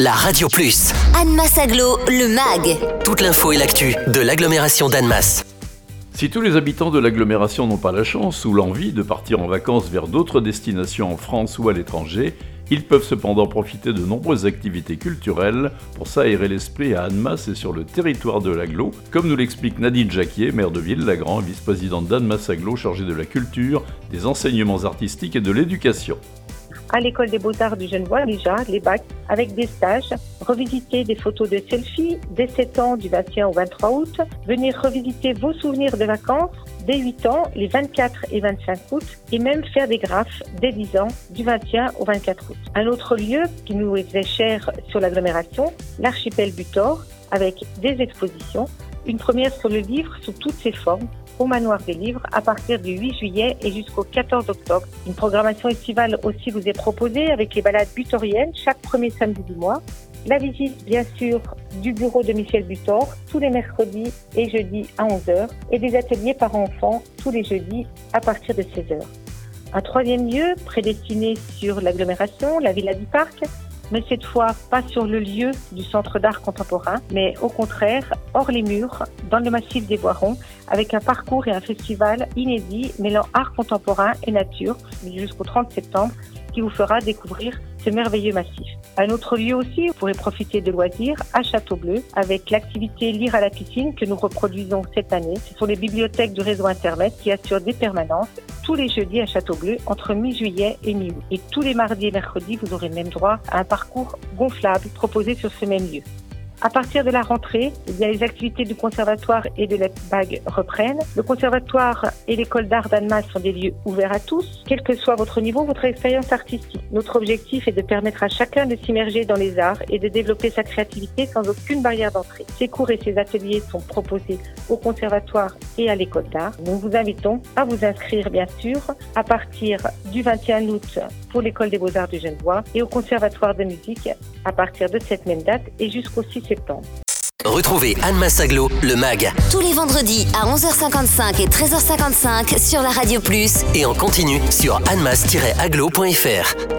la Radio Plus. Annemasse Aglo, le MAG. Toute l'info et l'actu de l'agglomération d'Annemasse. Si tous les habitants de l'agglomération n'ont pas la chance ou l'envie de partir en vacances vers d'autres destinations en France ou à l'étranger, ils peuvent cependant profiter de nombreuses activités culturelles pour s'aérer l'esprit à Annemasse et sur le territoire de l'aglo, comme nous l'explique Nadine Jacquier, maire de Ville-Lagrand, vice-présidente d'Annemasse Aglo chargée de la culture, des enseignements artistiques et de l'éducation à l'école des beaux-arts du Genevois déjà, les bacs, avec des stages, revisiter des photos de selfies dès 7 ans du 21 au 23 août, venir revisiter vos souvenirs de vacances dès 8 ans, les 24 et 25 août, et même faire des graphes dès 10 ans du 21 au 24 août. Un autre lieu qui nous est cher sur l'agglomération, l'archipel Butor, avec des expositions, une première sur le livre sous toutes ses formes, au Manoir des Livres à partir du 8 juillet et jusqu'au 14 octobre. Une programmation estivale aussi vous est proposée avec les balades butoriennes chaque premier samedi du mois. La visite, bien sûr, du bureau de Michel Butor tous les mercredis et jeudis à 11h et des ateliers par enfants tous les jeudis à partir de 16h. Un troisième lieu prédestiné sur l'agglomération, la Villa du Parc, mais cette fois pas sur le lieu du centre d'art contemporain, mais au contraire hors les murs, dans le massif des Boirons, avec un parcours et un festival inédit mêlant art contemporain et nature jusqu'au 30 septembre qui vous fera découvrir ce merveilleux massif. Un autre lieu aussi, vous pourrez profiter de loisirs à Châteaubleu avec l'activité Lire à la piscine que nous reproduisons cette année. Ce sont les bibliothèques du réseau Internet qui assurent des permanences tous les jeudis à Châteaubleu entre mi-juillet et mi-août. Et tous les mardis et mercredis, vous aurez même droit à un parcours gonflable proposé sur ce même lieu. À partir de la rentrée, les activités du conservatoire et de bague reprennent. Le conservatoire et l'école d'art d'Annemasse sont des lieux ouverts à tous, quel que soit votre niveau, votre expérience artistique. Notre objectif est de permettre à chacun de s'immerger dans les arts et de développer sa créativité sans aucune barrière d'entrée. Ces cours et ces ateliers sont proposés au conservatoire et à l'école d'art. Nous vous invitons à vous inscrire, bien sûr, à partir du 21 août pour l'école des beaux-arts du Genevois et au conservatoire de musique à partir de cette même date et jusqu'au 6 septembre. Retrouvez Anne Massaglo, le MAG. Tous les vendredis à 11h55 et 13h55 sur la Radio Plus. Et en continu sur annemass-aglo.fr.